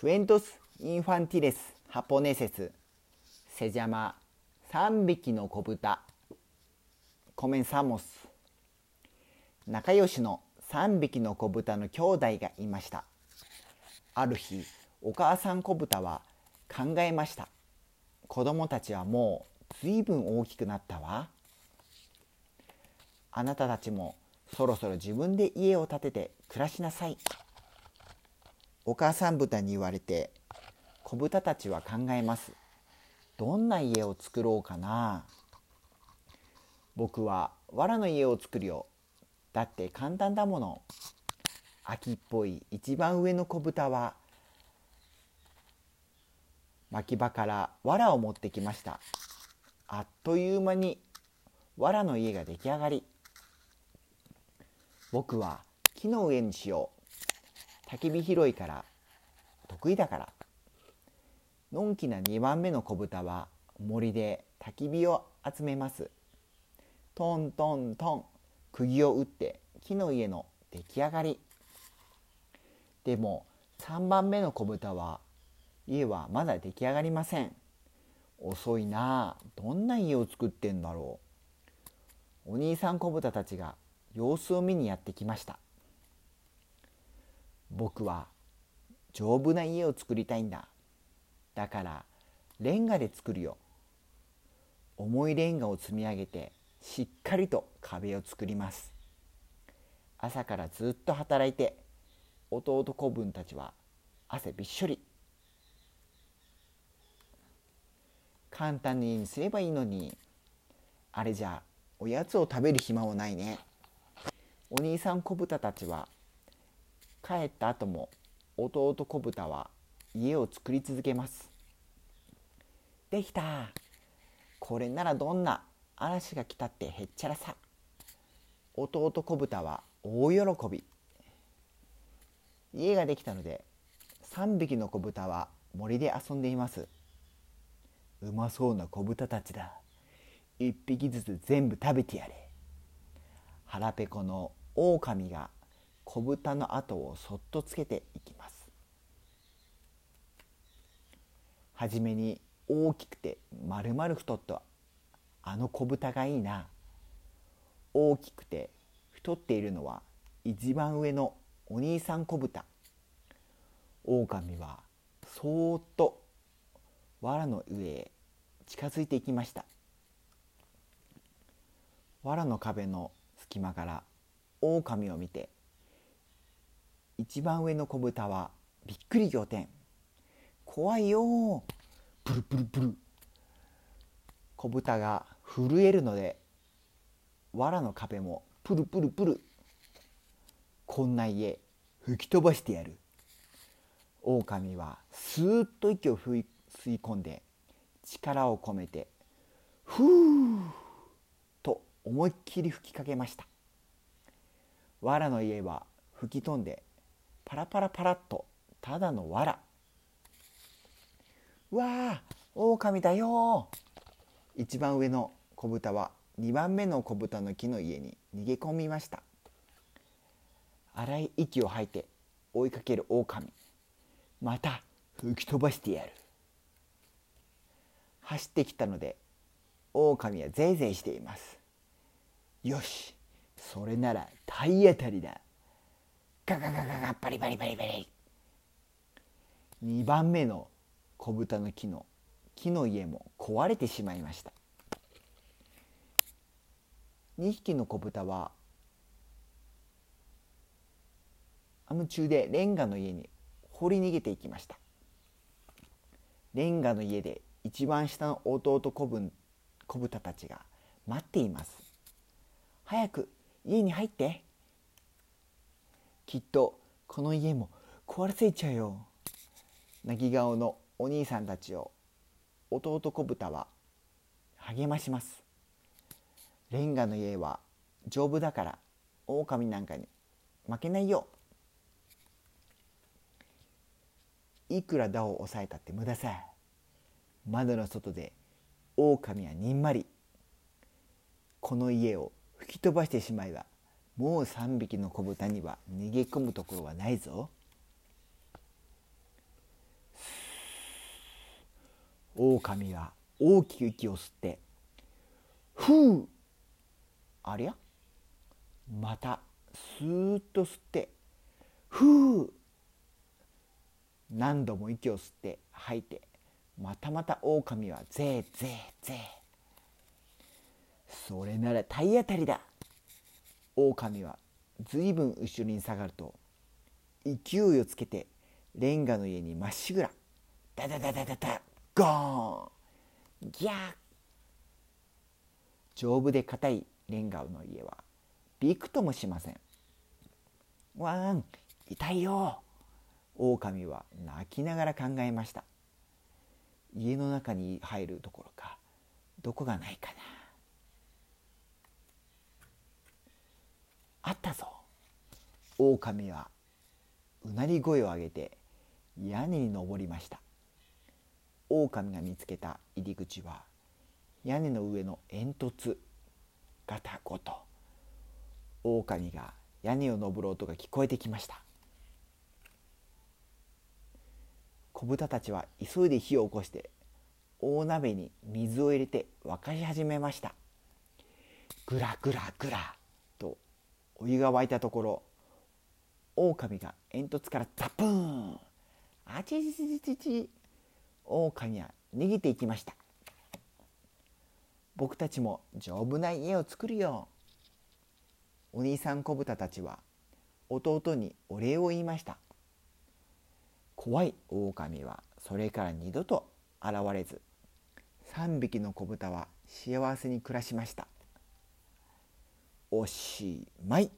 クエントス・インファンティレス・ハポネセスセジャマ3匹の子豚コメンサモス仲良しの3匹の子豚の兄弟がいました。ある日お母さん子豚は考えました。子供たちはもうずいぶん大きくなったわ。あなたたちもそろそろ自分で家を建てて暮らしなさい。お母さん豚に言われて子豚たちは考えます。どんな家を作ろうかな僕は藁の家を作るよ。だって簡単だもの。秋っぽい一番上の子豚は巻き場から藁を持ってきました。あっという間に藁の家が出来上がり。僕は木の上にしよう。焚き火拾いから得意だから。のんきな2番目の子豚は森で焚き火を集めます。トントントン釘を打って木の家の出来上がり。でも3番目の子豚は家はまだ出来上がりません。遅いなあ。どんな家を作ってんだろう。お兄さん子豚たちが様子を見にやってきました。僕は丈夫な家を作りたいんだ。だからレンガで作るよ。重いレンガを積み上げてしっかりと壁を作ります。朝からずっと働いて弟子分たちは汗びっしょり。簡単にすればいいのにあれじゃおやつを食べる暇もないね。お兄さん子豚たちは帰った後も弟子豚は家を作り続けます。できた。これならどんな嵐が来たってへっちゃらさ。弟子豚は大喜び。家ができたので3匹の子豚は森で遊んでいます。うまそうな子豚たちだ。1匹ずつ全部食べてやれ。腹ペコの狼が小豚の後をそっとつけていきます。はじめに大きくて丸々太ったあの小豚がいいな。大きくて太っているのは一番上のお兄さん小豚狼はそーっと藁の上へ近づいていきました。藁の壁の隙間から狼を見て一番上の子豚はびっくり仰天。怖いよプルプルプル。子豚が震えるので藁の壁もプルプルプル。こんな家吹き飛ばしてやる。狼はスーッと息を吸い込んで力を込めてふーと思いっきり吹きかけました。藁の家は吹き飛んでパラパラパラっとただの藁。わあ狼だよ一番上の子豚は2番目の子豚の木の家に逃げ込みました。荒い息を吐いて追いかける狼。また吹き飛ばしてやる。走ってきたので狼はぜいぜいしています。よしそれなら体当たりだ。ガガガガガバリバリバリバリ。2番目の子豚の木の木の家も壊れてしまいました。2匹の子豚は夢中でレンガの家に放り逃げていきました。レンガの家で一番下の弟子分子豚たちが待っています。早く家に入って。きっとこの家も壊れせちゃうよ。泣き顔のお兄さんたちを弟子豚は励まします。レンガの家は丈夫だから狼なんかに負けないよ。いくらダを抑えたって無駄さ。窓の外で狼はにんまり。この家を吹き飛ばしてしまえばもう3匹の子豚には逃げ込むところはないぞ狼が大きく息を吸って「ふう!」ありゃまたスーッと吸って「ふう!」何度も息を吸って吐いてまたまた狼はぜーぜーぜーそれなら体当たりだ狼はずいぶん後ろに下がると勢いをつけてレンガの家にまっしぐらダダダダダダゴーンギャー。丈夫で硬いレンガの家はびくともしません。わーん痛いよ。狼は泣きながら考えました。家の中に入るところかどこがないかなあったぞ狼はうなり声を上げて屋根に登りました。狼が見つけた入り口は屋根の上の煙突ガタゴト狼が屋根を登る音が聞こえてきました。子豚たちは急いで火を起こして大鍋に水を入れて沸かし始めました。ぐらぐらぐらとお湯が沸いたところ狼が煙突からザプーン。あちちちちち狼は逃げていきました。僕たちも丈夫な家を作るよ。お兄さん子豚たちは弟にお礼を言いました。怖い狼はそれから二度と現れず3匹の子豚は幸せに暮らしました。おしまい。